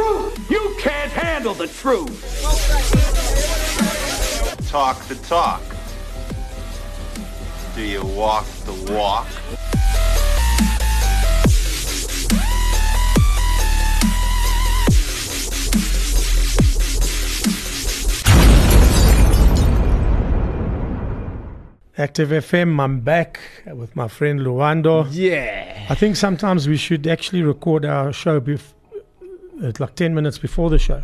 truth. You can't handle the truth. Talk the talk. Do you walk the walk? Active FM, I'm back with my friend Luando. Yeah. I think sometimes we should actually record our show bef- uh, like 10 minutes before the show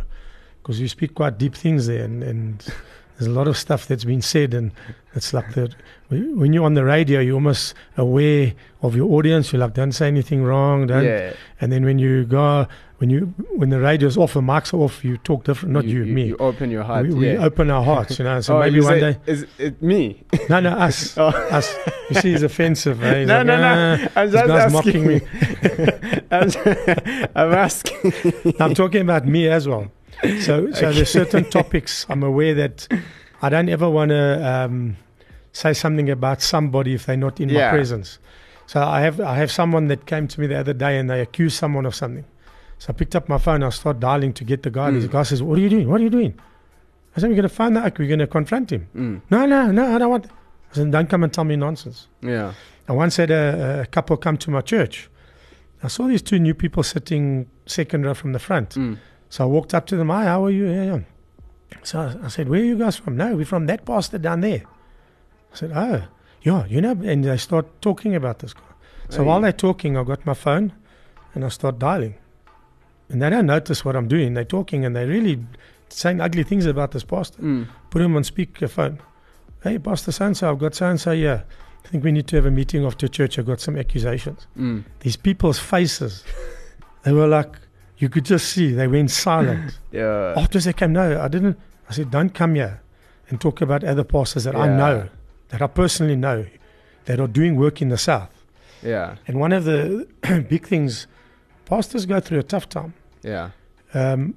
because you speak quite deep things there and, and there's a lot of stuff that's been said and it's like that when you're on the radio you're almost aware of your audience you're like don't say anything wrong don't Yeah. and then when you go when you when the radio's off the mics off you talk different not you, me You open your heart. we, we yeah. open our hearts you know so oh, maybe one say- day Is it me? no no us Oh. us you see he's offensive eh? He's no, like, no, no. "Ah, I'm just asking. mocking me I'm, I'm asking. I'm talking about me as well. So, so there's certain topics I'm aware that I don't ever want to um, say something about somebody if they're not in Yeah. my presence. So I have I have someone that came to me the other day and they accused someone of something. So I picked up my phone. I start dialing to get the guy. Mm. The guy says, "What are you doing? What are you doing?" I said, "We're going to find out. We're going to confront him." Mm. No, no, no. I don't want. I said, "Don't come and tell me nonsense." Yeah. I once had a, a couple come to my church. I saw these two new people sitting second row from the front. Mm. So I walked up to them. Hi, how are you? Yeah, yeah. So I, I said, Where are you guys from? No, we're from that pastor down there. I said, Oh, yeah, you know. And they start talking about this guy. So Hey. while they're talking, I got my phone and I start dialing. And they don't notice what I'm doing. They're talking and they're really saying ugly things about this pastor. Mm. Put him on speakerphone. Hey, Pastor so, I've got so here. I think we need to have a meeting after church. I've got some accusations Mm. these people's faces, they were like, you could just see they went silent. Yeah. After they came, no, I didn't. I said, don't come here and talk about other pastors that I know, that I personally know, that are doing work in the South. Yeah. And one of the big things, pastors go through a tough time. Yeah. Um,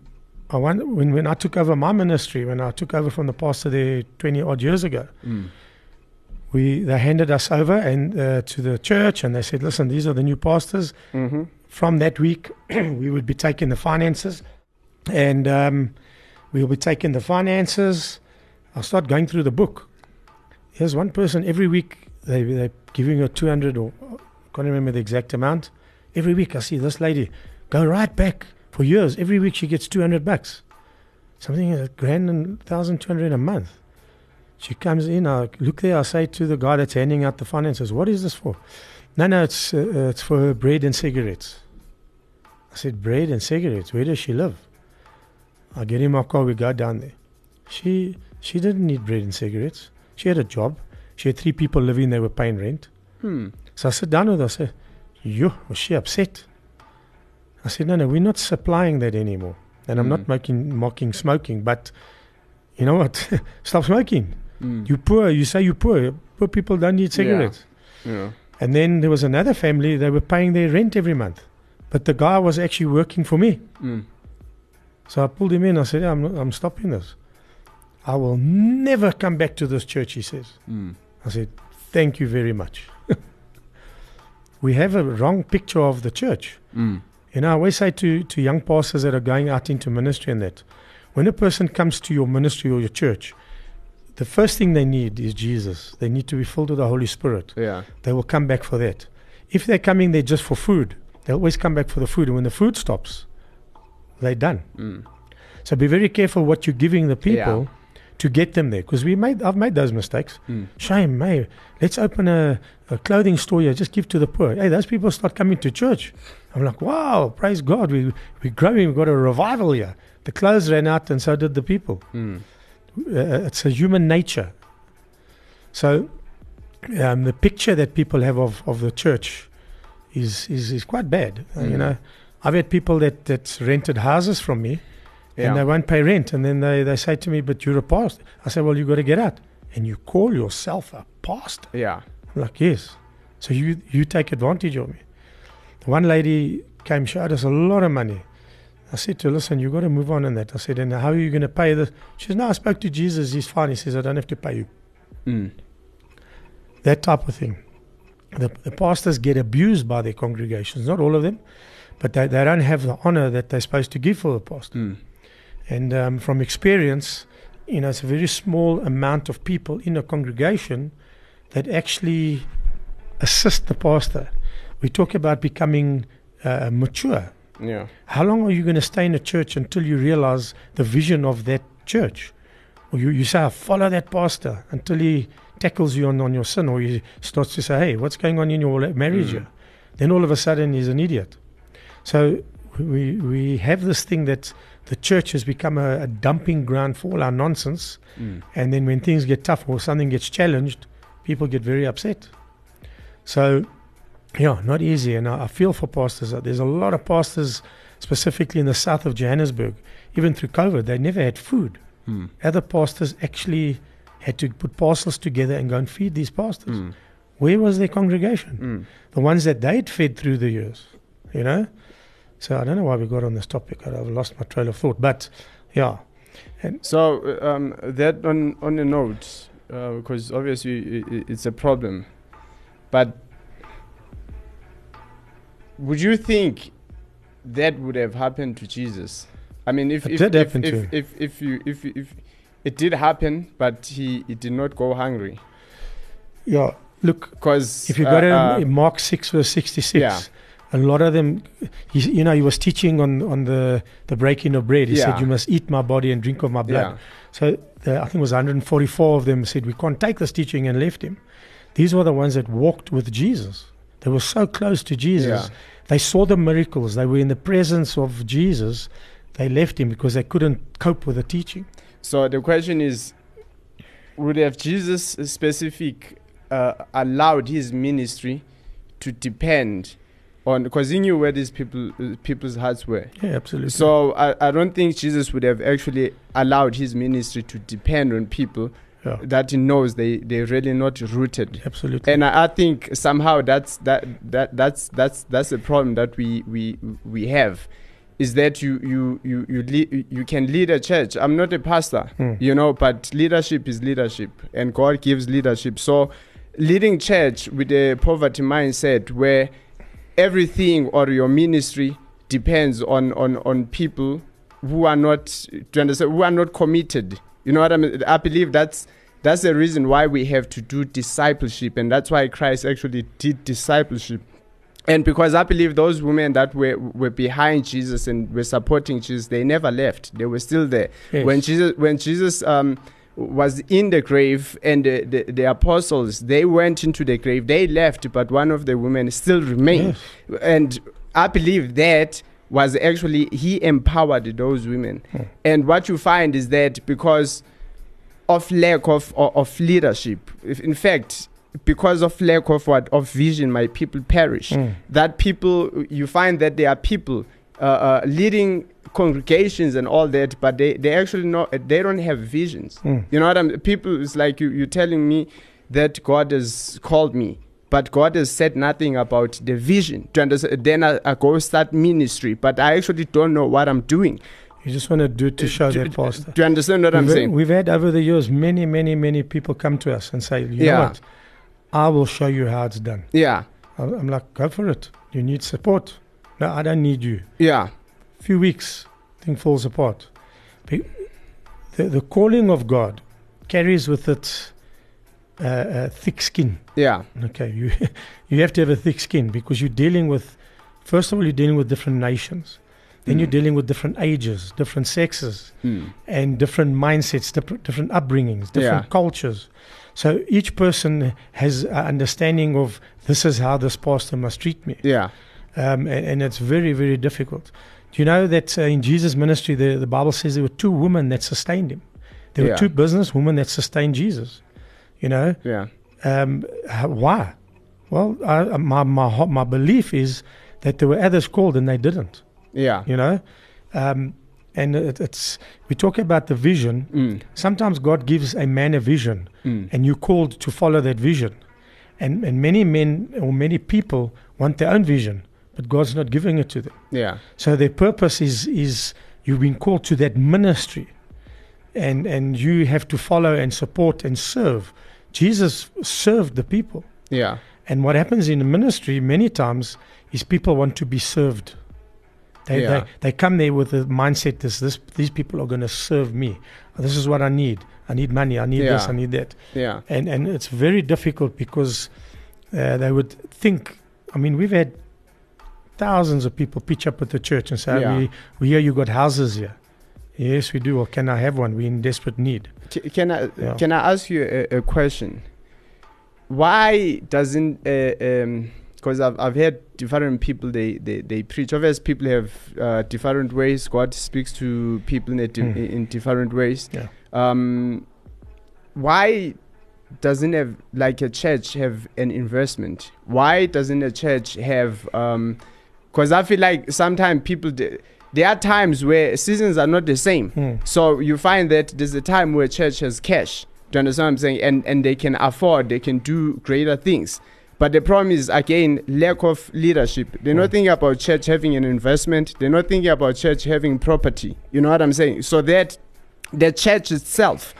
I wonder, when, when I took over my ministry, when I took over from the pastor there 20 odd years ago, Mm. we they handed us over and uh, to the church and they said, listen, these are the new pastors. Mm-hmm. from that week, we would be taking the finances, and um, we'll be taking the finances. I'll start going through the book. Here's one person every week. They they're giving her two hundred or I can't remember the exact amount. Every week I see this lady go right back for years. Every week she gets two hundred bucks, something a grand and thousand two hundred a month. She comes in. I look there. I say to the guy that's handing out the finances, "What is this for?" No, no, it's uh, it's for her bread and cigarettes. I said, bread and cigarettes. Where does she live? I get in my car. We go down there. She she didn't need bread and cigarettes. She had a job. She had three people living. They were paying rent. Hmm. So I sit down with her. I said, "You was she upset?" I said, "No, no, we're not supplying that anymore." And I'm not Mm. making mocking smoking, but you know what? Stop smoking. Mm. You poor. You say you poor. Poor people don't need cigarettes. Yeah. And then there was another family, they were paying their rent every month. But the guy was actually working for me. Mm. So I pulled him in. I said, I'm, I'm stopping this. I will never come back to this church, he says. Mm. I said, Thank you very much. we have a wrong picture of the church. Mm. You know, I always say to, to young pastors that are going out into ministry and that, when a person comes to your ministry or your church, the first thing they need is Jesus. They need to be filled with the Holy Spirit. Yeah. they will come back for that. If they're coming there just for food, they'll always come back for the food. And when the food stops, they're done. Mm. So be very careful what you're giving the people to get them there. Because we made, I've made those mistakes. Mm. Shame, hey, let's open a, a clothing store here, just give to the poor. Hey, those people start coming to church. I'm like, wow, praise God, we, we're growing, we've got a revival here. The clothes ran out, and so did the people Mm. uh, it's a human nature. So um, the picture that people have of, of the church is is, is quite bad. Uh, you Mm. know, I've had people that that rented houses from me Yeah. and they won't pay rent, and then they, they say to me, "But you're a pastor." I say, "Well, you got to get out." And you call yourself a pastor? yeah. I'm like, yes. So you you take advantage of me. One lady came, showed us a lot of money. I said to her, listen, you've got to move on in that. I said, and how are you going to pay this? She says, no, I spoke to Jesus. He's fine. He says, I don't have to pay you. Mm. That type of thing. The, the pastors get abused by their congregations, not all of them, but they, they don't have the honor that they're supposed to give for the pastor. Mm. And um, from experience, you know, it's a very small amount of people in a congregation that actually assist the pastor. We talk about becoming uh, mature. Yeah. How long are you going to stay in a church until you realize the vision of that church? Or you, you say, follow that pastor until he tackles you on, on your sin, or he starts to say, hey, what's going on in your marriage? Mm. here?" Then all of a sudden he's an idiot. So we, we have this thing that the church has become a, a dumping ground for all our nonsense. Mm. And then when things get tough or something gets challenged, people get very upset. So, yeah, not easy. And I, I feel for pastors. There's a lot of pastors, specifically in the south of Johannesburg, even through COVID, they never had food. Mm. Other pastors actually had to put parcels together and go and feed these pastors. Mm. Where was their congregation? Mm. The ones that they'd fed through the years, you know? So I don't know why we got on this topic. I've lost my trail of thought. But, yeah. So uh, um, that on on a note, because obviously it's a problem, but would you think that would have happened to Jesus? I mean, if It if did if, if, if, if you if if it did happen, but he, he did not go hungry, Yeah. Look, because If you go to uh, Mark 6, verse 66, Yeah. A lot of them, he, you know, he was teaching on, on the, the breaking of bread. He Yeah. said, You must eat my body and drink of my blood. yeah, So the, I think it was 144 of them said, We can't take this teaching and left him. These were the ones that walked with Jesus. They were so close to Jesus. yeah, They saw the miracles. They were in the presence of Jesus. They left him because they couldn't cope with the teaching. So the question is, would have Jesus specific uh, allowed his ministry to depend on because he knew where these people people's hearts were. Yeah, absolutely. So I, I don't think Jesus would have actually allowed his ministry to depend on people yeah, that he knows they they're really not rooted. absolutely. And I, I think somehow that's that that that's that's that's a problem that we we we have, is that you you you you lead, you can lead a church. I'm not a pastor, Hmm. you know, but leadership is leadership, and God gives leadership. So, leading church with a poverty mindset where everything or your ministry depends on on on people who are not you understand who are not committed. You know what i mean? I believe that's that's the reason why we have to do discipleship and that's why christ actually did discipleship. And because i believe those women that were were behind jesus and were supporting jesus they never left. They were still there. Yes. when jesus when jesus um was in the grave and the, the, the apostles they went into the grave they left but one of the women still remained Yes. and I believe that was actually he empowered those women. Hmm. And what you find is that because of lack of of, of leadership, if in fact, because of lack of what of vision, my people perish. Mm. That people you find that there are people uh, uh, leading congregations and all that, but they they actually not they don't have visions. Mm. You know what I'm? People, it's like you, you're telling me that God has called me, but God has said nothing about the vision. To understand, then I, I go start ministry, but I actually don't know what I'm doing. You just want to do it to show do, that pastor. do you understand what I'm saying? we've had over the years many, many, many people come to us and say, you Yeah. know what? I will show you how it's done. Yeah, I'm like, go for it. You need support. No, I don't need you. yeah, few weeks, thing falls apart. Be- The, the calling of God carries with it uh, uh, thick skin. yeah, Okay, you you have to have a thick skin because you're dealing with, first of all, you're dealing with different nations. Then you're Mm. dealing with different ages, different sexes, Mm. and different mindsets, different, different upbringings, different Yeah. cultures. So each person has an understanding of this is how this pastor must treat me yeah, um, and, and it's very, very difficult. Do you know that uh, in Jesus' ministry, the, the Bible says there were two women that sustained him? There Yeah. were two business women that sustained Jesus. You know, yeah, um, why? Well, I, my, my, my belief is that there were others called and they didn't, yeah. you know? Um, and it, it's, we talk about the vision. Mm. Sometimes God gives a man a vision Mm. and you're called to follow that vision. And, and many men or many people want their own vision, but God's not giving it to them. Yeah, So their purpose is is you've been called to that ministry, and and you have to follow and support and serve. Jesus served the people, yeah, and what happens in the ministry many times is people want to be served. They, Yeah. they, they come there with the mindset this, this these people are going to serve me. This is what I need. I need money. I need this. I need that. Yeah. And and it's very difficult because uh, they would think. I mean, we've had thousands of people pitch up at the church and say, Yeah. "We we hear you got houses here." Yes, we do. Well, can I have one? We're in desperate need. Ca- Can I Yeah. can I ask you a, a question? Why doesn't because I've I've heard different people they, they, they preach. Obviously, people have uh, different ways. God speaks to people in di- Mm. in different ways. Yeah. Um, why doesn't have like a church have an investment? Why doesn't a church have? Because I feel like sometimes people. There are times where seasons are not the same. Hmm. So you find that there's a time where church has cash. Do you understand what I'm saying? And and they can afford, they can do greater things. But the problem is again lack of leadership. They're not Mm. thinking about church having an investment. They're not thinking about church having property. You know what I'm saying? So that the church itself,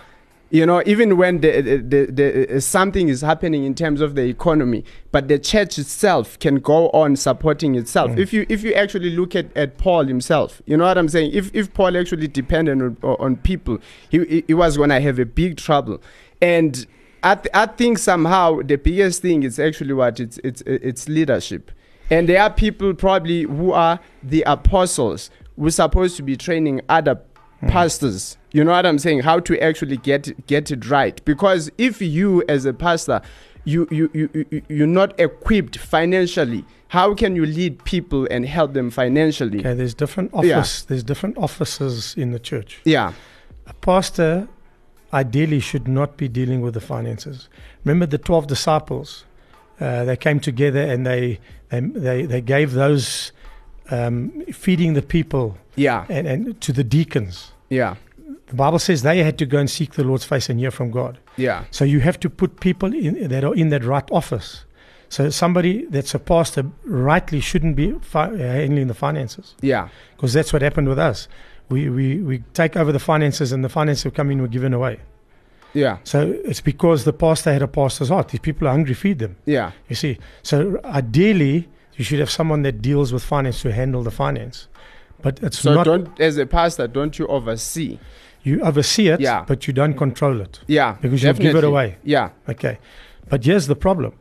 you know, even when the, the, the, something is happening in terms of the economy, but the church itself can go on supporting itself. Mm. If you if you actually look at, at Paul himself, you know what I'm saying? If if Paul actually depended on, on people, he, he, was gonna have a big trouble. And I, th- I think somehow the biggest thing is actually what it's it's it's leadership. And there are people probably who are the apostles who're supposed to be training other pastors. You know what I'm saying? How to actually get get it right. Because if you as a pastor you you, you, you you're not equipped financially, how can you lead people and help them financially? Okay, there's different Yeah. office. There's different offices in the church. Yeah. A pastor ideally should not be dealing with the finances. Remember the 12 disciples? Uh, they came together and they they they, they gave those um, feeding the people Yeah. and, and to the deacons. Yeah. The Bible says they had to go and seek the Lord's face and hear from God. Yeah. So you have to put people in, that are in that right office. So somebody that's a pastor rightly shouldn't be fi- handling the finances Yeah. because that's what happened with us. We, we, we take over the finances and the finances have come in were given away. Yeah. So it's because the pastor had a pastor's heart. These people are hungry, feed them. Yeah. You see. So ideally, you should have someone that deals with finance to handle the finance. But it's So not, don't as a pastor, don't you oversee? you oversee it, Yeah. but you don't control it. Yeah. Because you give it away. Yeah. Okay. But here's the problem.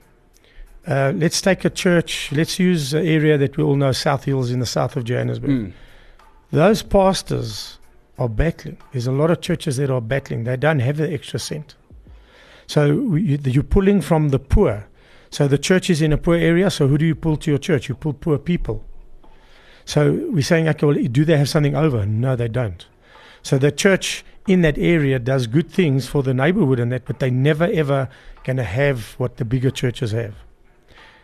Uh, let's take a church. Let's use an area that we all know, South Hills in the south of Johannesburg. Mm. Those pastors are battling. There's a lot of churches that are battling. They don't have the extra cent. So you, you're pulling from the poor. So the church is in a poor area. So who do you pull to your church? You pull poor people. So we're saying, okay, well, do they have something over? No, they don't. So the church in that area does good things for the neighborhood and that, but they never ever going to have what the bigger churches have.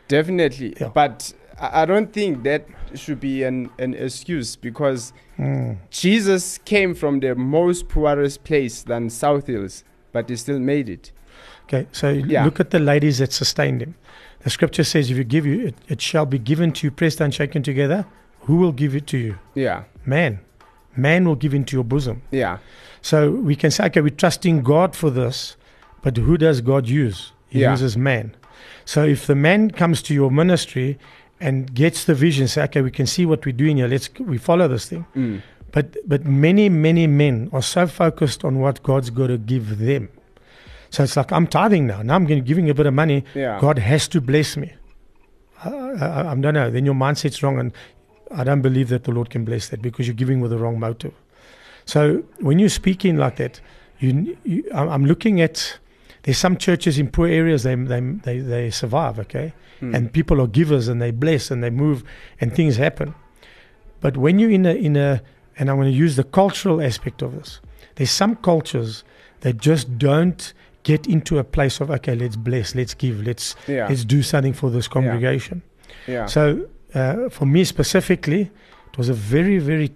Definitely. Yeah. But I don't think that should be an, an excuse because Mm. Jesus came from the most poorest place than South Hills, but he still made it. Okay, so Yeah. look at the ladies that sustained him. The scripture says, if you give you, it, it shall be given to you, pressed and shaken together. Who will give it to you? Yeah. Man. Man will give into your bosom. Yeah. So we can say, okay, we're trusting God for this, but who does God use? He Yeah. uses man. So if the man comes to your ministry and gets the vision, say, okay, we can see what we're doing here. Let's we follow this thing. Mm. But but many many men are so focused on what God's going to give them. So it's like I'm tithing now. Now I'm giving a bit of money. Yeah. God has to bless me. I, I, I don't know. Then your mindset's wrong, and I don't believe that the Lord can bless that because you're giving with the wrong motive. So when you're speaking like that, you, you I'm looking at. There's some churches in poor areas they they they, they survive, okay, Mm. and people are givers and they bless and they move and things happen. But when you're in a in a and I'm going to use the cultural aspect of this. There's some cultures that just don't get into a place of okay, let's bless, let's give, let's yeah. let's do something for this congregation. yeah. So uh, for me specifically, it was a very very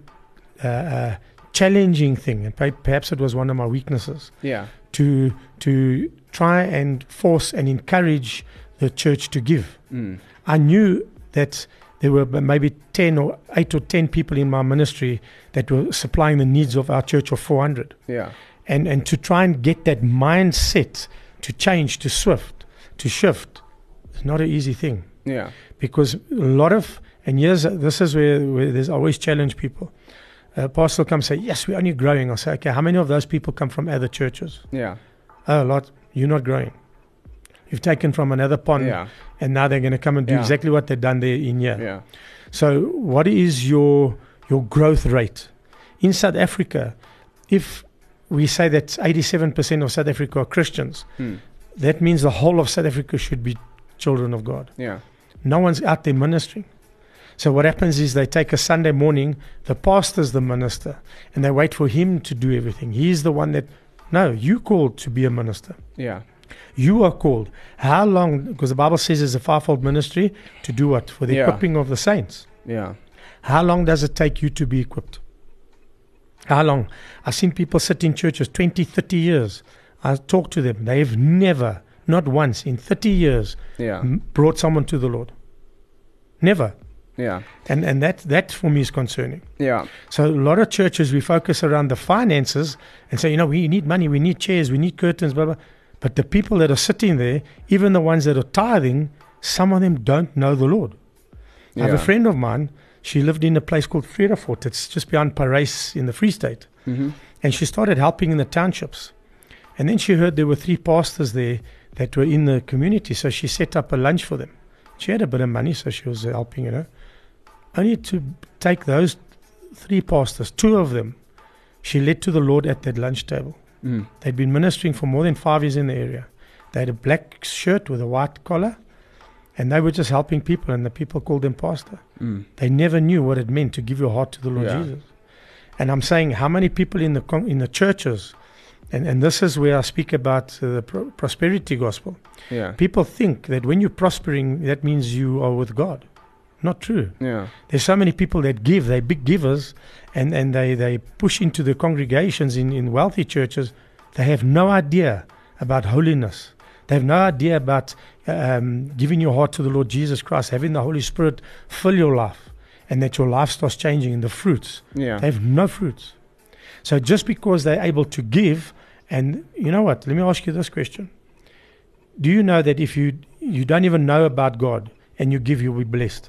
uh, uh, challenging thing, and perhaps it was one of my weaknesses yeah. to to try and force and encourage the church to give. Mm. I knew that there were maybe 10 or 8 or 10 people in my ministry that were supplying the needs of our church of 400. Yeah. And, and to try and get that mindset to change, to swift, to shift, is not an easy thing Yeah. because a lot of And here's this is where, where there's always challenge people. A pastor come say, Yes, we're only growing. I'll say, Okay, how many of those people come from other churches? Yeah. Oh, a lot. You're not growing. You've taken from another pond, Yeah. and now they're going to come and do Yeah. exactly what they've done there in here. Yeah. So, what is your your growth rate in South Africa? If we say that 87% of South Africa are Christians, Hmm. that means the whole of South Africa should be children of God. Yeah. No one's out there ministering. So what happens is they take a Sunday morning, the pastor's the minister, and they wait for him to do everything. He's the one that no, you called to be a minister. Yeah. You are called. How long? Because the Bible says it's a fivefold ministry to do what? For the Yeah. equipping of the saints. Yeah. How long does it take you to be equipped? How long? I've seen people sit in churches 20, 30 years. I talk to them. They've never, not once, in 30 years, Yeah. m- brought someone to the Lord. Never. Yeah. And, and that, that for me is concerning. Yeah. So a lot of churches, we focus around the finances and say, you know, we need money, we need chairs, we need curtains, blah, blah. But the people that are sitting there, even the ones that are tithing, some of them don't know the Lord. I have a friend of mine, she lived in a place called Vredefort. It's just beyond Parys in the Free State. Mm-hmm. And she started helping in the townships. And then she heard there were three pastors there that were in the community. So she set up a lunch for them. She had a bit of money, so she was helping, you know. Only to take those three pastors, two of them, she led to the Lord at that lunch table. Mm. They'd been ministering for more than five years in the area. They had a black shirt with a white collar, and they were just helping people, and the people called them pastor. Mm. They never knew what it meant to give your heart to the Lord Yeah. Jesus. And I'm saying, how many people in the con- in the churches, and, and this is where I speak about uh, the pro- prosperity gospel. Yeah. People think that when you're prospering, that means you are with God. Not true. Yeah. There's so many people that give, they're big givers, and, and they, they push into the congregations in, in wealthy churches. They have no idea about holiness. They have no idea about um, giving your heart to the Lord Jesus Christ, having the Holy Spirit fill your life, and that your life starts changing in the fruits. Yeah. They have no fruits. So just because they're able to give, and you know what? Let me ask you this question: Do you know that if you you don't even know about God and you give, you'll be blessed?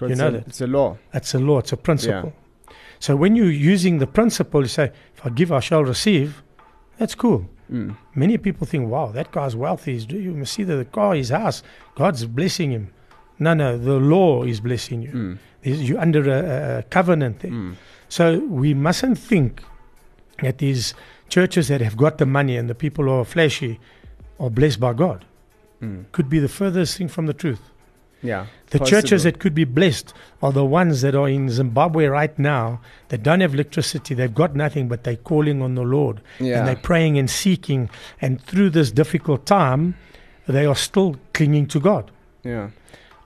you know a, that. It's a law. It's a law, it's a principle. So when you're using the principle, you say, if I give, I shall receive, that's cool. Mm. Many people think, wow, that guy's wealthy. You must see the, the car, his house. God's blessing him. No, no, the law is blessing you. Mm. You're under a, a- a covenant there. Mm. So we mustn't think that these churches that have got the money and the people who are flashy are blessed by God. Mm. Could be the furthest thing from the truth. Yeah. The Possible. churches that could be blessed are the ones that are in Zimbabwe right now that don't have electricity. They've got nothing, but they're calling on the Lord. Yeah. And they're praying and seeking. And through this difficult time, they are still clinging to God. Yeah.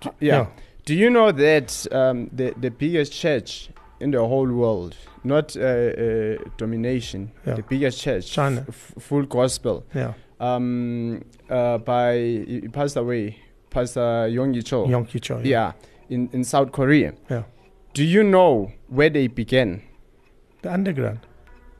Do, yeah. Do you know that um, the the biggest church in the whole world, not uh, uh, domination, Yeah. the biggest church, China. f- full gospel, Yeah. um, uh, by he he passed away, Pastor Yonggi Cho. Yom Kippur. Yeah, in in South Korea. Yeah. Do you know where they began? The underground.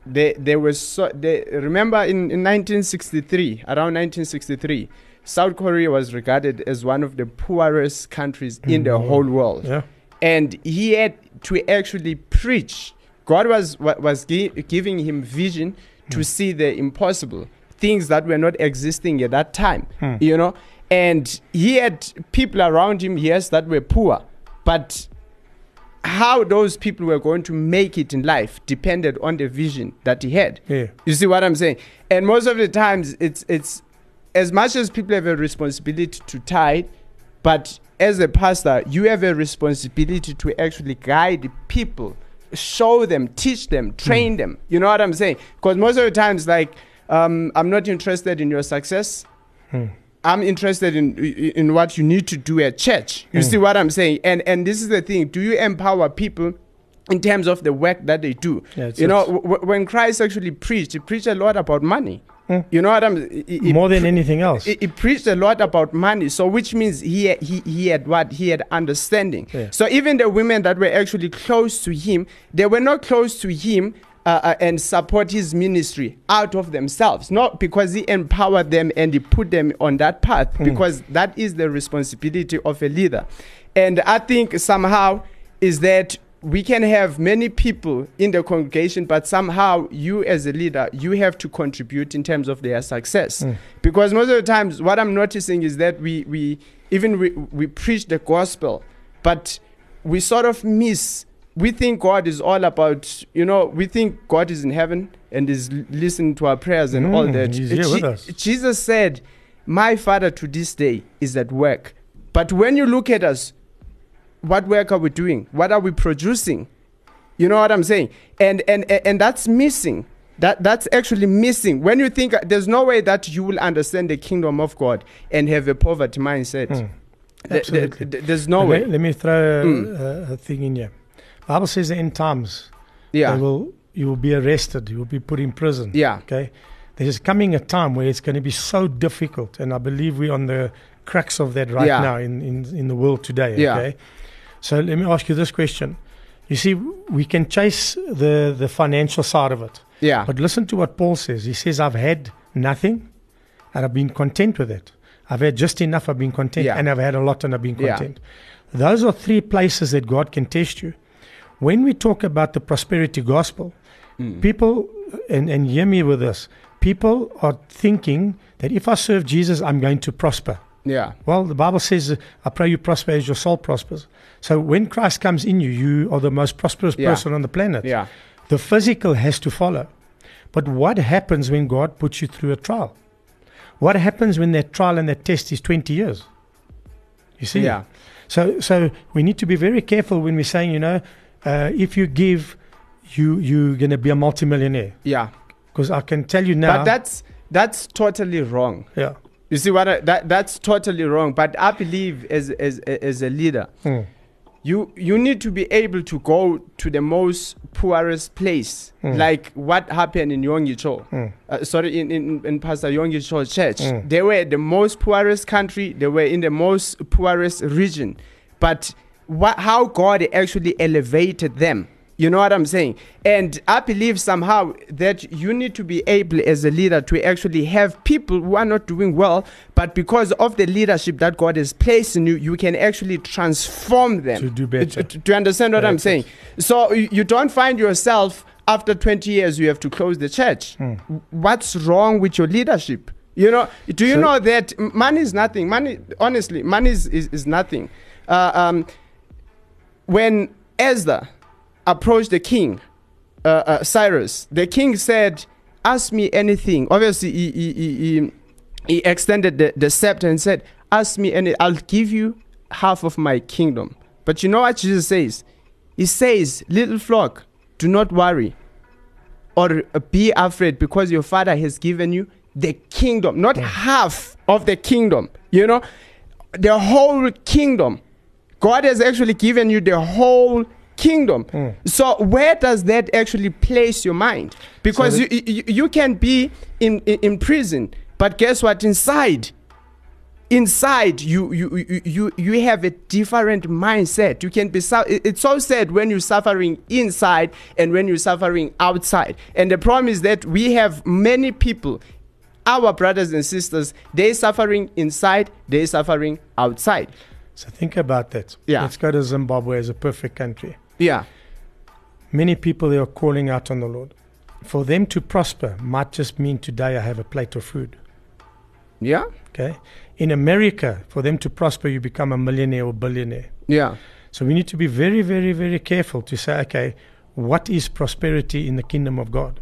They they were so they remember in, in 1963 around 1963 South Korea was regarded as one of the poorest countries in the Mm. whole world Yeah. and he had to actually preach God was was gi- giving him vision to Mm. see the impossible things that were not existing at that time Hmm. you know and he had people around him yes that were poor. But how those people were going to make it in life depended on the vision that he had. Yeah. you see what i'm saying? And most of the times it's it's as much as people have a responsibility to tithe but as a pastor you have a responsibility to actually guide people show them teach them train them. You know what i'm saying? Because most of the times like um, i'm not interested in your success. Hmm. I'm interested in in what you need to do at church. You Mm. see what I'm saying? And and this is the thing. Do you empower people in terms of the work that they do? Yeah, you know, w- when Christ actually preached, he preached a lot about money. Mm. You know what I'm? He, he More than pre- anything else. He, he preached a lot about money, so which means he had- he he had what he had understanding. Yeah. So even the women that were actually close to him, they were not close to him uh, uh, and support his ministry out of themselves, not because he empowered them and he put them on that path, because that is the responsibility of a leader. And I think somehow is that we can have many people in the congregation, but somehow you as a leader, you have to contribute in terms of their success. Because most of the times, what I'm noticing is that we, we even we, we preach the gospel, but we sort of miss. We think God is all about, you know, we think God is in heaven and is listening to our prayers and all Mm, that. he's here with us. Jesus said, My Father to this day is at work. But when you look at us, what work are we doing? What are we producing? You know what I'm saying? And and and that's missing. That that's actually missing. When you think there's no way that you will understand the kingdom of God and have a poverty mindset. Th- th- Absolutely. th- there's no let way. Me, let me throw Mm. a, a thing in here. Bible says in times Yeah. will you will be arrested, you will be put in prison. Yeah. Okay. There's coming a time where it's going to be so difficult, and I believe we're on the crux of that right Yeah. now in, in, in the world today. Yeah. Okay. So let me ask you this question. You see, we can chase the, the financial side of it. Yeah. But listen to what Paul says. He says, I've had nothing and I've been content with it. I've had just enough, I've been content, Yeah. and I've had a lot and I've been Yeah. content. Those are three places that God can test you. When we talk about the prosperity gospel, Mm. people, and, and hear me with this, people are thinking that if I serve Jesus, I'm going to prosper. Yeah. Well, the Bible says, I pray you prosper as your soul prospers. So when Christ comes in you, you are the most prosperous Yeah. person on the planet. Yeah. The physical has to follow. But what happens when God puts you through a trial? What happens when that trial and that test is 20 years? You see? Yeah. So, so we need to be very careful when we're saying, you know, uh, if you give, you you're going to be a multimillionaire. Yeah. Because I can tell you now. But that's that's totally wrong. yeah. You see what I, that that's totally wrong. But I believe as as as a leader, Hmm. you you need to be able to go to the most poorest place, Mm. like what happened in Yonggi Cho. Mm. Uh, sorry, in, in, in Pastor Yonggi Cho church, Mm. they were the most poorest country. They were in the most poorest region, but what how God actually elevated them. You know what I'm saying? And I believe somehow that you need to be able as a leader to actually have people who are not doing well, but because of the leadership that God has placed in you, you can actually transform them To do better. To, to understand what I'm saying? So you, you don't find yourself after 20 years you have to close the church. Hmm. What's wrong with your leadership? You know, do you So- know that money is nothing? Money, honestly, money is, is, is nothing. Uh, um, when Ezra approached the king, uh, uh, Cyrus, the king said, Ask me anything. Obviously, he, he, he, he, he extended the, the scepter and said, Ask me any, I'll give you half of my kingdom. But you know what Jesus says? He says, Little flock, do not worry or be afraid because your father has given you the kingdom, not half of the kingdom, you know, the whole kingdom. God has actually given you the whole kingdom. Hmm. So where does that actually place your mind? Because So you, you you can be in, in in prison, but guess what? Inside, inside you you you you, you have a different mindset you can be it's so sad when you're suffering inside and when you're suffering outside and the problem is that we have many people our brothers and sisters they're suffering inside they're suffering outside So think about that. Yeah. Let's go to Zimbabwe as a perfect country. yeah Many people they are calling out on the Lord. For them to prosper might just mean today I have a plate of food. yeah Okay. In America, for them to prosper, you become a millionaire or billionaire. yeah So we need to be very, very, very careful to say, okay, what is prosperity in the kingdom of God?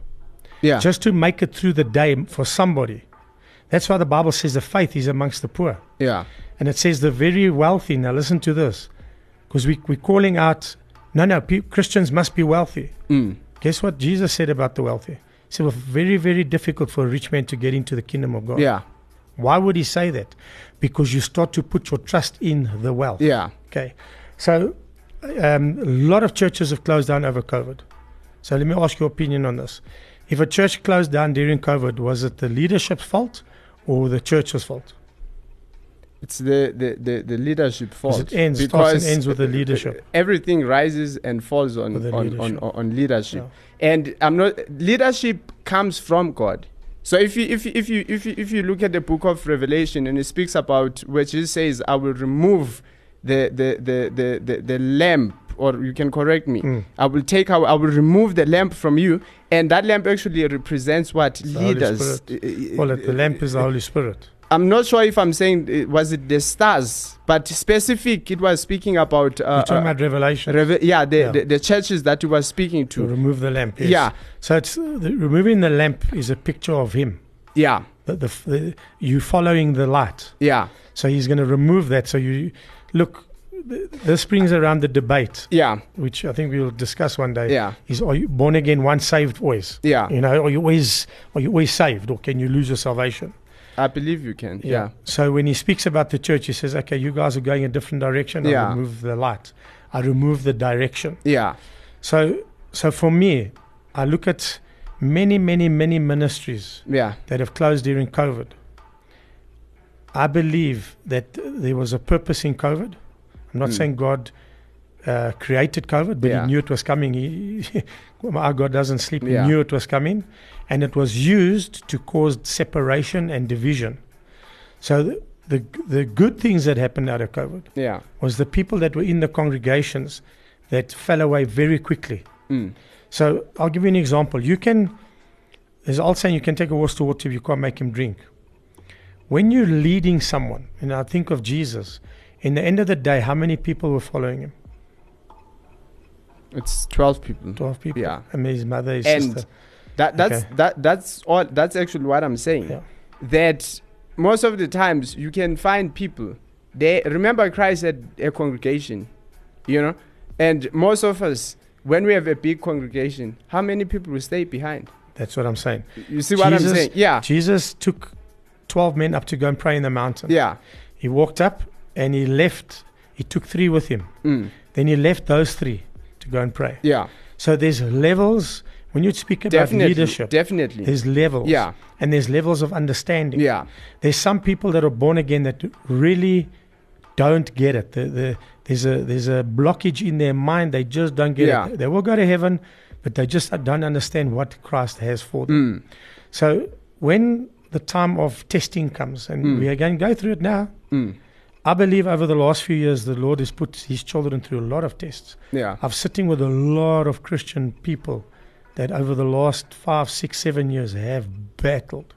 yeah Just to make it through the day for somebody. That's why the Bible says the faith is amongst the poor. yeah And it says the very wealthy. Now listen to this. Because we, we're calling out, no, no, pe- Christians must be wealthy. mm. Guess what Jesus said about the wealthy? He said, well, very, very difficult for a rich man to get into the kingdom of God. yeah Why would he say that? Because you start to put your trust in the wealth. yeah Okay. So um, a lot of churches have closed down over COVID. So let me ask your opinion on this. If a church closed down during COVID, was it the leadership's fault or the church's fault? It's the, the, the, the leadership fault. It ends, starts and ends with the uh, leadership. Everything rises and falls on on, on, leadership. on, on leadership. And I'm not leadership comes from God. So if you if you, if you if you if you look at the book of Revelation and it speaks about where Jesus says, "I will remove the the the the the, the lamp," or you can correct me. Mm. I will take. I will remove the lamp from you, and that lamp actually represents what The leaders. Well, it- the lamp is the Holy Spirit. I'm not sure if I'm saying was it the stars, but specific. It was speaking about. Uh, You're talking uh, about Revelation. Reve- yeah, the, Yeah. The, the churches that he was speaking to to. remove the lamp. Yes. Yeah, So it's uh, the, removing the lamp is a picture of him. yeah, the you following the light. yeah, So he's going to remove that. So you look. Th- This brings around the debate, yeah, which I think we'll discuss one day. yeah, Is are you born again, once saved, always? yeah. You know, are you always are you always saved, or can you lose your salvation? I believe you can. Yeah, So when he speaks about the church, he says, "Okay, you guys are going a different direction. I Yeah. remove the light. I remove the direction." yeah, So, so for me, I look at many, many, many ministries yeah, that have closed during COVID. I believe that there was a purpose in COVID. I'm not Mm. saying God uh, created COVID, but Yeah. He knew it was coming. He, our God doesn't sleep. Yeah. He knew it was coming, and it was used to cause separation and division. So the, the the good things that happened out of COVID yeah. was the people that were in the congregations that fell away very quickly. Mm. So I'll give you an example. You can, there's an old saying, you can take a horse to water if you can't make him drink. When you're leading someone, and I think of Jesus, in the end of the day, how many people were following him? It's twelve people. 12 people. Yeah. And his mother, his And sister. that that's Okay. that that's all. That's actually what I'm saying. Yeah. That most of the times you can find people. They remember Christ at a congregation, you know, and most of us when we have a big congregation, how many people will stay behind? That's what I'm saying. You see what I'm saying? Yeah, Jesus took 12 men up to go and pray in the mountain. yeah, He walked up and he left, he took three with him. mm, Then he left those three to go and pray. yeah. So there's levels. When you speak about Definitely, leadership, definitely. there's levels. Yeah, And there's levels of understanding. yeah, There's some people that are born again that really don't get it. The, the, there's a there's a blockage in their mind. They just don't get Yeah. it. They will go to heaven, but they just don't understand what Christ has for them. mm, So when the time of testing comes, and Mm. we are going to go through it now, mm, I believe over the last few years the Lord has put His children through a lot of tests. yeah, I'm sitting with a lot of Christian people that over the last five, six, seven years have battled,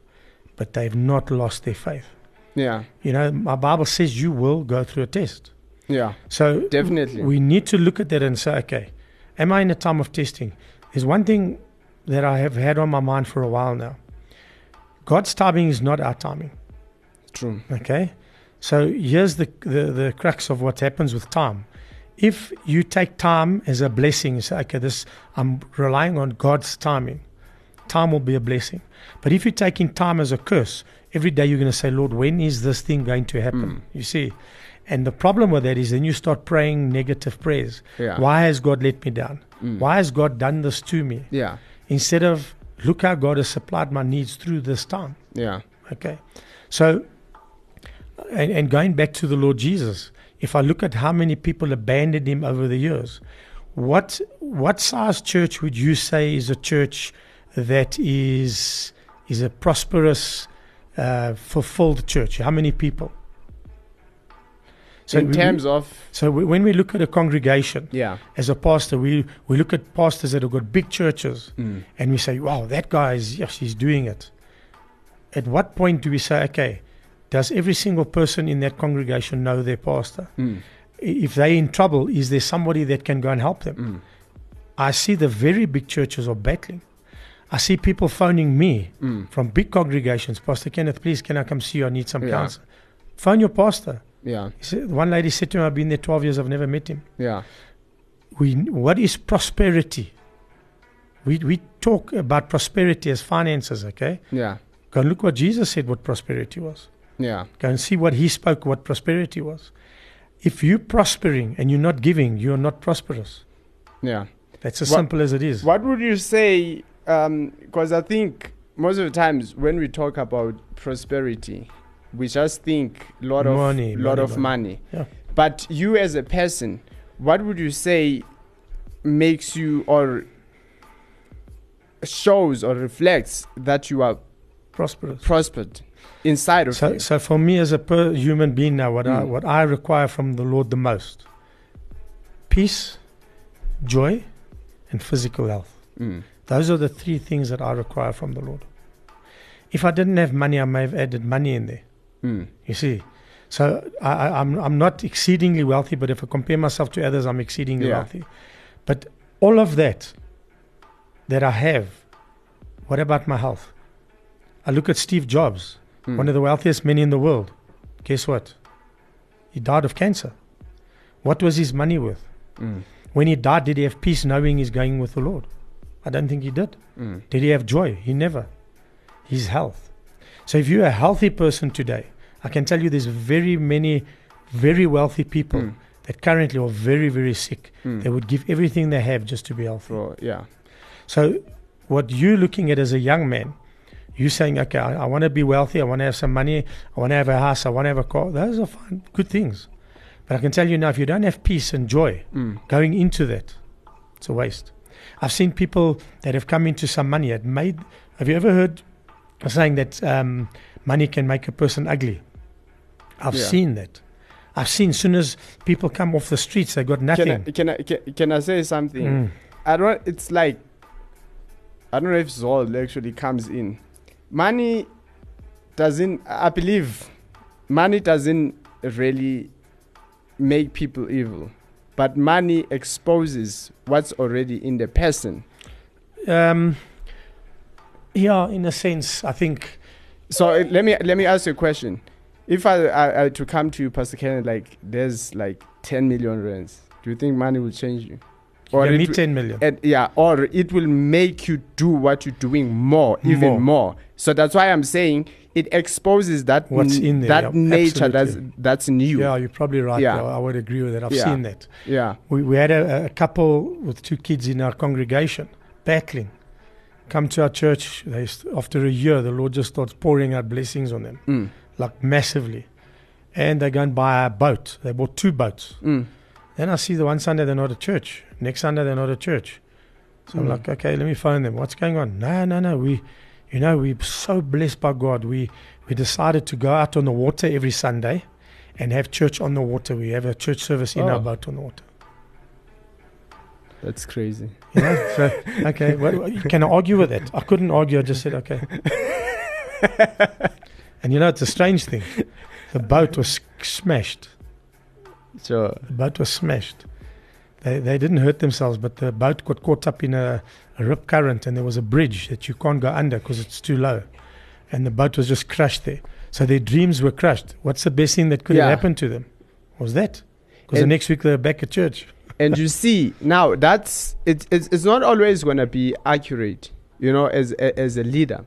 but they've not lost their faith. yeah, You know, my Bible says you will go through a test. yeah. So Definitely. we need to look at that and say, okay, am I in a time of testing? There's one thing that I have had on my mind for a while now. God's timing is not our timing. True. Okay? So here's the, the, the crux of what happens with time. If you take time as a blessing, you say, okay, this I'm relying on God's timing. Time will be a blessing. But if you're taking time as a curse, every day you're going to say, Lord, when is this thing going to happen? Mm. You see? And the problem with that is then you start praying negative prayers. Yeah. Why has God let me down? Mm. Why has God done this to me? Yeah. Instead of look how God has supplied my needs through this time. Yeah. Okay. So, and, and going back to the Lord Jesus, if I look at how many people abandoned him over the years, what what size church would you say is a church that is is a prosperous, uh, fulfilled church? How many people? So in we- terms of so we, when we look at a congregation yeah. as a pastor, we we look at pastors that have got big churches, Mm. and we say, wow, that guy is, yes, he's doing it. At what point do we say, okay, does every single person in that congregation know their pastor? Mm. If they're in trouble, is there somebody that can go and help them? Mm. I see the very big churches are battling. I see people phoning me Mm. from big congregations, Pastor Kenneth, please, can I come see you? I need some Yeah. counsel. Phone your pastor. Yeah. Said, one lady said to him, I've been there 12 years, I've never met him. Yeah. we what is prosperity we we talk about prosperity as finances okay Yeah. go and look what jesus said what prosperity was Yeah. go and see what he spoke what prosperity was if you're prospering and you're not giving you're not prosperous Yeah. that's as What- simple as it is What would you say? Um, because I think most of the times when we talk about prosperity, we just think lot of Money, lot money, of money. money. Yeah. But you as a person, what would you say makes you or shows or reflects that you are prosperous. prospered inside of So, you? so for me as a per human being now, what I Mm. what I require from the Lord the most: peace, joy, and physical health. Mm. Those are the three things that I require from the Lord. If I didn't have money, I may have added money in there. Mm. You see, so I, I, I'm I'm not exceedingly wealthy, but if I compare myself to others, I'm exceedingly Yeah. wealthy. But all of that that I have, what about my health? I look at Steve Jobs, Mm. one of the wealthiest men in the world. Guess what? He died of cancer. What was his money worth? Mm. When he died, did he have peace knowing he's going with the Lord? I don't think he did. Mm. Did he have joy? He never. His health. So if you're a healthy person today, I can tell you there's very many very wealthy people Mm. that currently are very, very sick. Mm. They would give everything they have just to be healthy. So, yeah. So what you're looking at as a young man, you saying, okay, I, I want to be wealthy, I want to have some money, I want to have a house, I want to have a car. Those are fine, good things. But I can tell you now, if you don't have peace and joy Mm. going into that, it's a waste. I've seen people that have come into some money had made. Have you ever heard a saying that um, money can make a person ugly? I've Yeah. seen that. I've seen soon as people come off the streets, they got Can nothing. I, can I can, can I say something? Mm. I don't. It's like I don't know if Zol actually comes in. Money doesn't. I believe money doesn't really make people evil, but money exposes what's already in the person. Um, yeah, in a sense, I think. So uh, let me let me ask you a question. If I, I, I to come to you, Pastor Ken, like there's like 10 million rands, do you think money will change you? Or it me 10 million. and yeah, or it will make you do what you're doing more, even More. more. So that's why I'm saying it exposes that What's in there, that yeah, nature that's absolutely. that's you. Yeah, you're probably right. Yeah. Yeah. I would agree with that. I've Yeah. seen that. Yeah. We, we had a, a couple with two kids in our congregation battling. Come to our church. They, after a year, the Lord just starts pouring out blessings on them, Mm. like massively. And they go and buy a boat. They bought two boats. Mm. Then I see the one Sunday they're not at church. Next Sunday they're not at church. So I'm Mm. like, okay, let me phone them. What's going on? No, no, no. We, you know, we're so blessed by God. We we decided to go out on the water every Sunday, and have church on the water. We have a church service in Oh. our boat on the water. That's crazy. You know? so okay, what- can I argue with it? I couldn't argue. I just said okay. and you know, it's a strange thing. The boat was smashed. Sure. The boat was smashed. They, they didn't hurt themselves, but the boat got caught up in a, a rip current, and there was a bridge that you can't go under because it's too low. And the boat was just crushed there. So their dreams were crushed. What's the best thing that could Yeah. have happened to them? Was that? Because the next week they're back at church. and you see now that's it, it's it's not always going to be accurate, you know, as as a leader.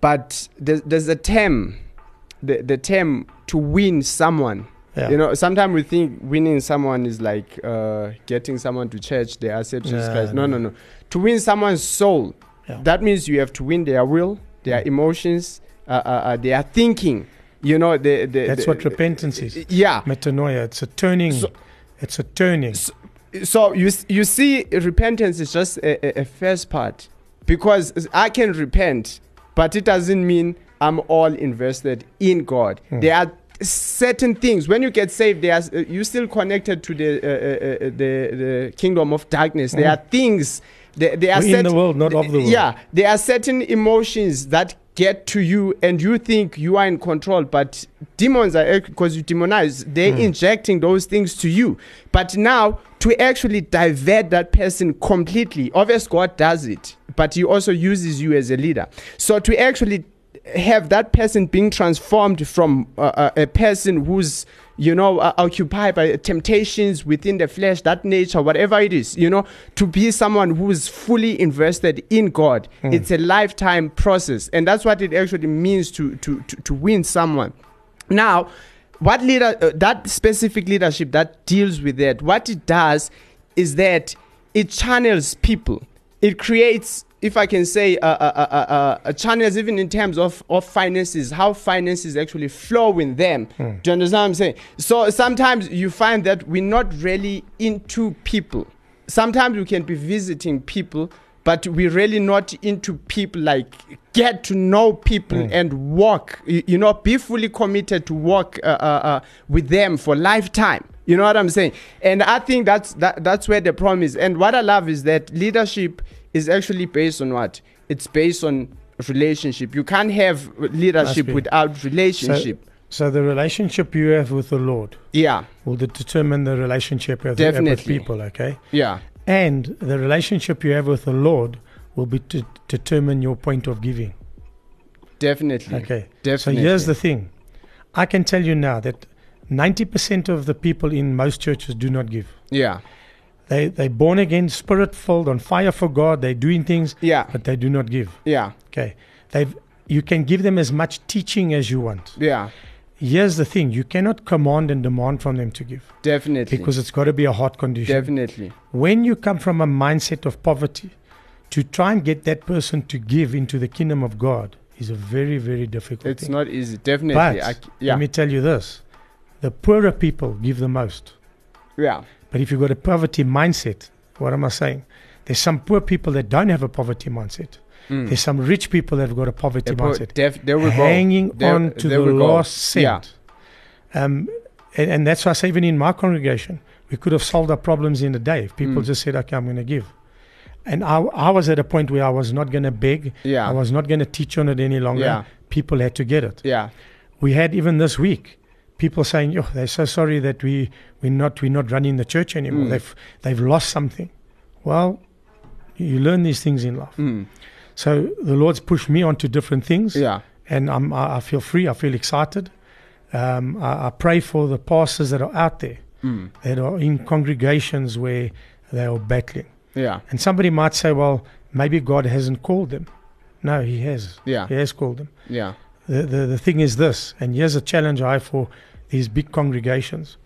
But there's, there's a term, the the term to win someone Yeah. You know, sometimes we think winning someone is like uh, getting someone to church, they accept Jesus Nah, Christ. No, no. no, no. To win someone's soul, Yeah. that means you have to win their will, their Mm. emotions, uh, uh, uh, their thinking. You know, the, the, That's the- what repentance is. Yeah. Metanoia. It's a turning. So- it's a turning. So- So you you see, repentance is just a, a, a first part because I can repent, but it doesn't mean I'm all invested in God. Hmm. There are certain things when you get saved. There are, uh, you still connected to the uh, uh, uh, the the kingdom of darkness. There Hmm. are things. There, there are We're in the world, not of the world. Yeah, there are certain emotions that get to you, and you think you are in control, but demons are because you demonize. They're Hmm. injecting those things to you. But now to actually divert that person completely, obviously God does it, but He also uses you as a leader. So to actually have that person being transformed from uh, uh, a person who's you know uh, occupied by temptations within the flesh that nature whatever it is you know to be someone who is fully invested in god. Mm. it's a lifetime process. And that's what it actually means to to to, to win someone. Now what leader uh, that specific leadership that deals with that what it does is that it channels people. It creates if I can say, uh, uh, uh, uh, uh, channels, even in terms of, of finances, how finances actually flow in them. Hmm. Do you understand what I'm saying? So sometimes you find that we're not really into people. Sometimes we can be visiting people, but we're really not into people, like get to know people Hmm. and walk, you, you know, be fully committed to walk uh, uh, uh, with them for lifetime. You know what I'm saying? And I think that's that, that's where the problem is. And what I love is that leadership is actually based on what? It's based on relationship. You can't have leadership without relationship. So the relationship you have with the Lord yeah, will determine the relationship you have with people, okay? yeah, And the relationship you have with the Lord will be to determine your point of giving. definitely. Okay. Definitely. So here's the thing. I can tell you now that 90% of the people in most churches do not give. Yeah, They they born again, spirit filled, on fire for God. They're doing things, yeah, but they do not give. yeah, Okay. They've you can give them as much teaching as you want. yeah. Here's the thing: you cannot command and demand from them to give Definitely. because it's got to be a heart condition. definitely. when you come from a mindset of poverty, to try and get that person to give into the kingdom of God is a very, very difficult It's thing. not easy. Definitely. but I yeah, let me tell you this: the poorer people give the most. yeah, But if you've got a poverty mindset, what am I saying? There's some poor people that don't have a poverty mindset. Mm. There's some rich people that have got a poverty The po- mindset. def- there we go. hanging There- on to the last cent. Um, and, and that's why I say, even in my congregation, we could have solved our problems in a day if people Mm. just said, okay, I'm going to give. And I, I was at a point where I was not going to beg. Yeah, I was not going to teach on it any longer. Yeah. People had to get it. yeah, We had even this week people saying, "Oh, they're so sorry that we we're not we're not running the church anymore. Mm. They've they've lost something." Well, you learn these things in life. mm. So the Lord's pushed me onto different things yeah, and I'm, I, I feel free. I feel excited. Um, I, I pray for the pastors that are out there mm. that are in congregations where they are battling. yeah, And somebody might say, "Well, maybe God hasn't called them." No, He has. yeah, He has called them. yeah, The, the the thing is this, and here's a challenge I have for these big congregations.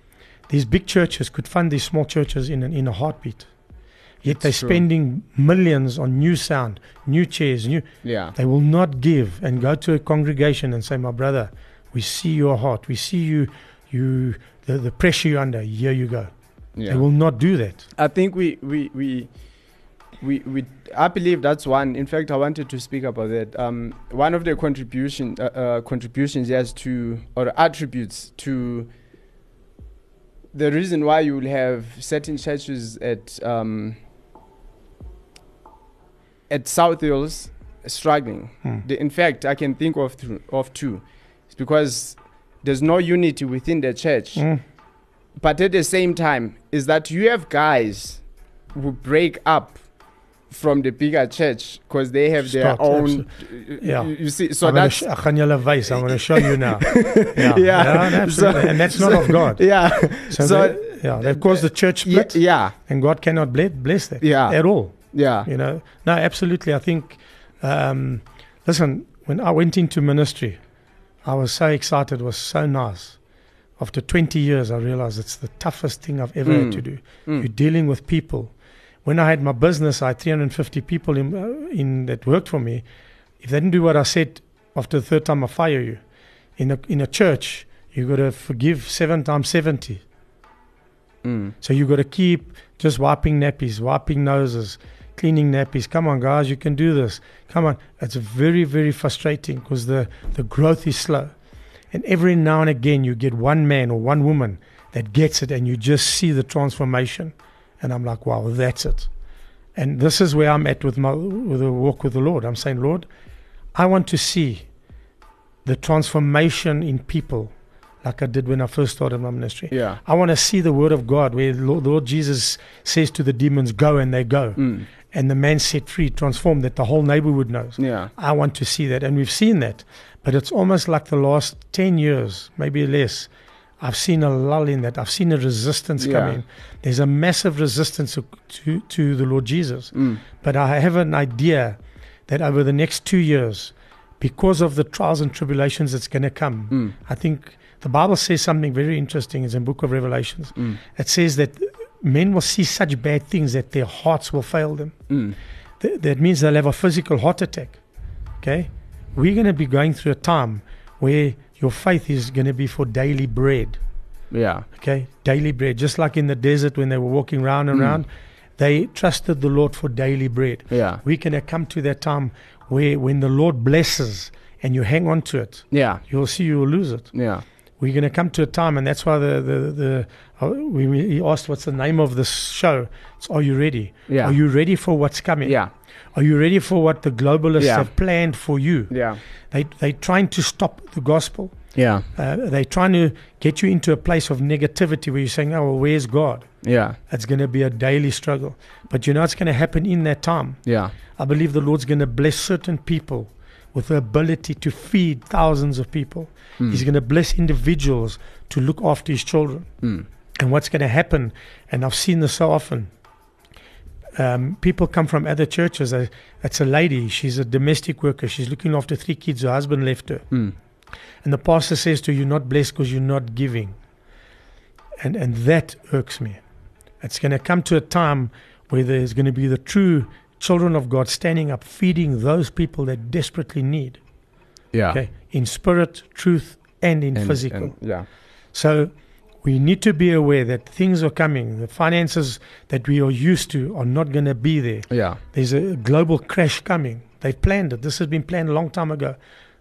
These big churches could fund these small churches in an, in a heartbeat. Yet It's they're true. spending millions on new sound, new chairs, new yeah, they will not give and go to a congregation and say, My brother, we see your heart. We see you, you the, the pressure you're under. Here you go. Yeah. They will not do that. I think we we we. We, we I believe that's one. In fact, I wanted to speak about that. Um, one of the contribution uh, uh, contributions yes to or attributes to the reason why you will have certain churches at um, at South Hills struggling. Hmm. The, in fact, I can think of two, of two. It's because there's no unity within the church. Mm. But at the same time, is that you have guys who break up from the bigger church because they have their Start, own. Yeah. You, see, so I'm gonna that's sh- I can yell advice. I'm going to show you now. Yeah, Yeah. absolutely. So- and that's not so- of God. yeah, So, so- they, yeah, they've caused the church yeah, split, yeah, and God cannot bless, bless that Yeah. at all. yeah, You know, no, absolutely. I think, um, listen, when I went into ministry, I was so excited. It was so nice. After 20 years, I realized it's the toughest thing I've ever had Mm. to do. Mm. You're dealing with people. When I had my business, I had 350 people in, uh, in that worked for me. If they didn't do what I said, after the third time, I fire you. In a in a church, you've got to forgive seven times 70. Mm. So you've got to keep just wiping nappies, wiping noses, cleaning nappies. Come on, guys, you can do this. Come on. It's very, very frustrating because the, the growth is slow. And every now and again, you get one man or one woman that gets it, and you just see the transformation. And I'm like, wow, that's it. And this is where I'm at with my with the walk with the Lord. I'm saying, Lord, I want to see the transformation in people like I did when I first started my ministry. yeah, I want to see the word of God where the Lord, the Lord Jesus says to the demons, Go, and they go. mm. And the man set free, transformed, that the whole neighborhood knows. yeah, I want to see that. And we've seen that. But it's almost like the last 10 years, maybe less. I've seen a lull in that. I've seen a resistance Yeah. come in. There's a massive resistance to, to, to the Lord Jesus. mm. But I have an idea that over the next two years, because of the trials and tribulations that's going to come, Mm. I think the Bible says something very interesting. It's in the Book of Revelations. Mm. It says that men will see such bad things that their hearts will fail them. Mm. th- that means they'll have a physical heart attack. Okay? We're going to be going through a time where your faith is going to be for daily bread. Yeah. Okay? Daily bread. Just like in the desert when they were walking round and Mm. round, they trusted the Lord for daily bread. Yeah. Going to come to that time where when the Lord blesses and you hang on to it, Yeah. you'll see you will lose it. Yeah. We're going to come to a time, and that's why the the the uh, we, we he asked what's the name of this show. It's Are you ready? Yeah. Are you ready for what's coming? Yeah. Are you ready for what the globalists Yeah. have planned for you? Yeah. They they trying to stop the gospel. Yeah. Uh, they're trying to get you into a place of negativity where you're saying, "Oh, well, where's God?" Yeah. It's going to be a daily struggle. But you know what's going to happen in that time? Yeah. I believe the Lord's going to bless certain people with the ability to feed thousands of people. Mm. He's going to bless individuals to look after his children. Mm. And what's going to happen, and I've seen this so often, um, people come from other churches. It's a lady, she's a domestic worker, she's looking after three kids, her husband left her. Mm. And the pastor says to her, You're not blessed because you're not giving. And, and that irks me. It's going to come to a time where there's going to be the true children of God standing up, feeding those people that desperately need, Yeah. okay, in spirit, truth, and in And- physical. and- yeah. So we need to be aware that things are coming. The finances that we are used to are not going to be there. Yeah. There's a global crash coming. They've planned it. This has been planned a long time ago,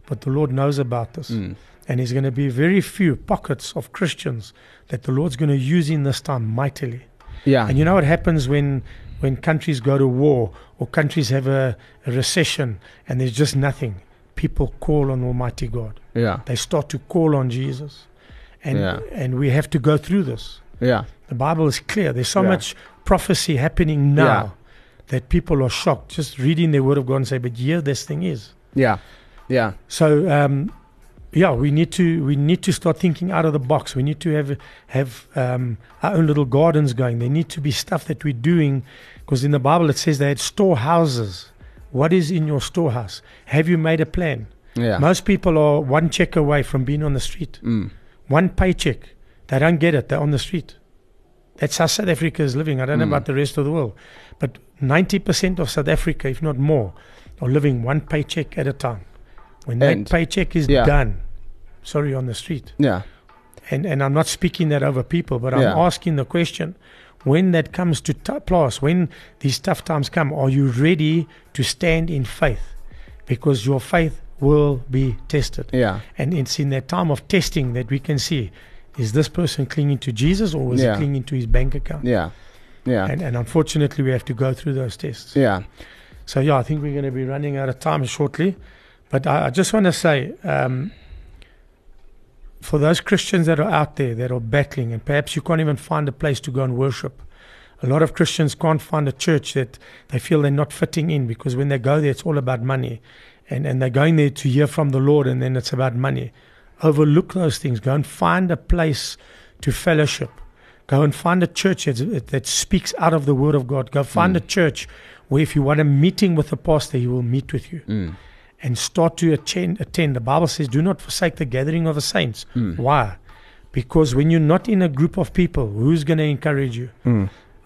but the Lord knows about this. Mm. And there's going to be very few pockets of Christians that the Lord's going to use in this time mightily. Yeah. And you know what happens when when countries go to war or countries have a, a recession and there's just nothing? People call on Almighty God. yeah. They start to call on Jesus. And Yeah. and we have to go through this. Yeah. The Bible is clear. There's so Yeah. much prophecy happening now Yeah. that people are shocked just reading the word of God and say, But here this thing is. Yeah. Yeah. So um, yeah, we need to we need to start thinking out of the box. We need to have have um, our own little gardens going. There need to be stuff that we're doing because in the Bible it says they had storehouses. What is in your storehouse? Have you made a plan? Yeah. Most people are one check away from being on the street. Mm. One paycheck. They don't get it. They're on the street. That's how South Africa is living. I don't know Mm. about the rest of the world, but 90% of South Africa, if not more, are living one paycheck at a time. When And- that paycheck is yeah. done, sorry, on the street. Yeah. And, and I'm not speaking that over people, but I'm Yeah. asking the question when that comes to t- plus, when these tough times come, are you ready to stand in faith? Because your faith will be tested. Yeah. And it's in that time of testing that we can see is this person clinging to Jesus or is Yeah. he clinging to his bank account? Yeah. Yeah. And, and unfortunately, we have to go through those tests. Yeah. So, yeah, I think we're going to be running out of time shortly. But I, I just want to say um, for those Christians that are out there that are battling, and perhaps you can't even find a place to go and worship. A lot of Christians can't find a church that they feel they're not fitting in because when they go there, it's all about money. And, and they're going there to hear from the Lord, and then it's about money. Overlook those things. Go and find a place to fellowship. Go and find a church that, that speaks out of the Word of God. Go find Mm. a church where if you want a meeting with the pastor, he will meet with you Mm. and start to attend, attend. The Bible says, do not forsake the gathering of the saints. Mm. Why? Because when you're not in a group of people, who's going to encourage you?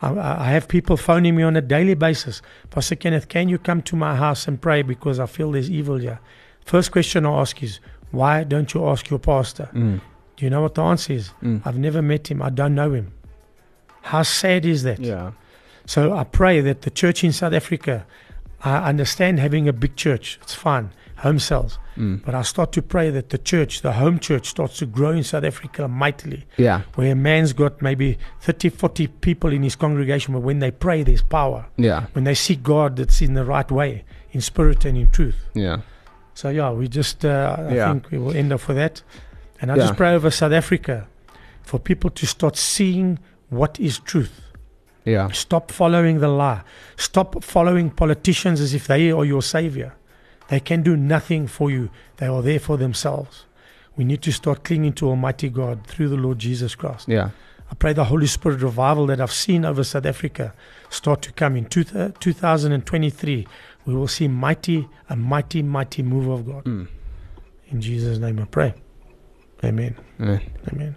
I, I I have people phoning me on a daily basis. Pastor Kenneth, can you come to my house and pray because I feel there's evil here? First question I ask is, why don't you ask your pastor? Mm. Do you know what the answer is? Mm. I've never met him. I don't know him. How sad is that? Yeah. So I pray that the church in South Africa, I understand having a big church, it's fine, home cells. Mm. But I start to pray that the church, the home church, starts to grow in South Africa mightily, Yeah. where a man's got maybe 30, 40 people in his congregation, but when they pray, there's power. Yeah. When they seek God, that's in the right way, in spirit and in truth. Yeah. So, yeah, we just, uh, I Yeah. think we will end up with that. And I Yeah. just pray over South Africa for people to start seeing what is truth. Yeah. Stop following the lie. Stop following politicians as if they are your savior. They can do nothing for you, they are there for themselves. We need to start clinging to Almighty God through the Lord Jesus Christ. Yeah. I pray the Holy Spirit revival that I've seen over South Africa start to come in two, 2023. We will see mighty, a mighty, mighty move of God. Mm. In Jesus' name I pray. Amen. Yeah. Amen.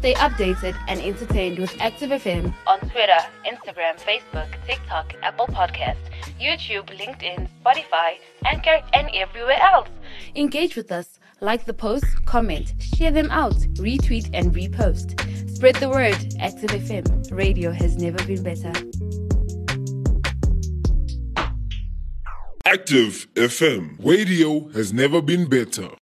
Stay updated and entertained with Active FM on Twitter, Instagram, Facebook, TikTok, Apple Podcast, YouTube, LinkedIn, Spotify, Anchor, and everywhere else. Engage with us. Like the posts, comment, share them out, retweet, and repost. Spread the word. Active FM. Radio has never been better. Active FM. Radio has never been better.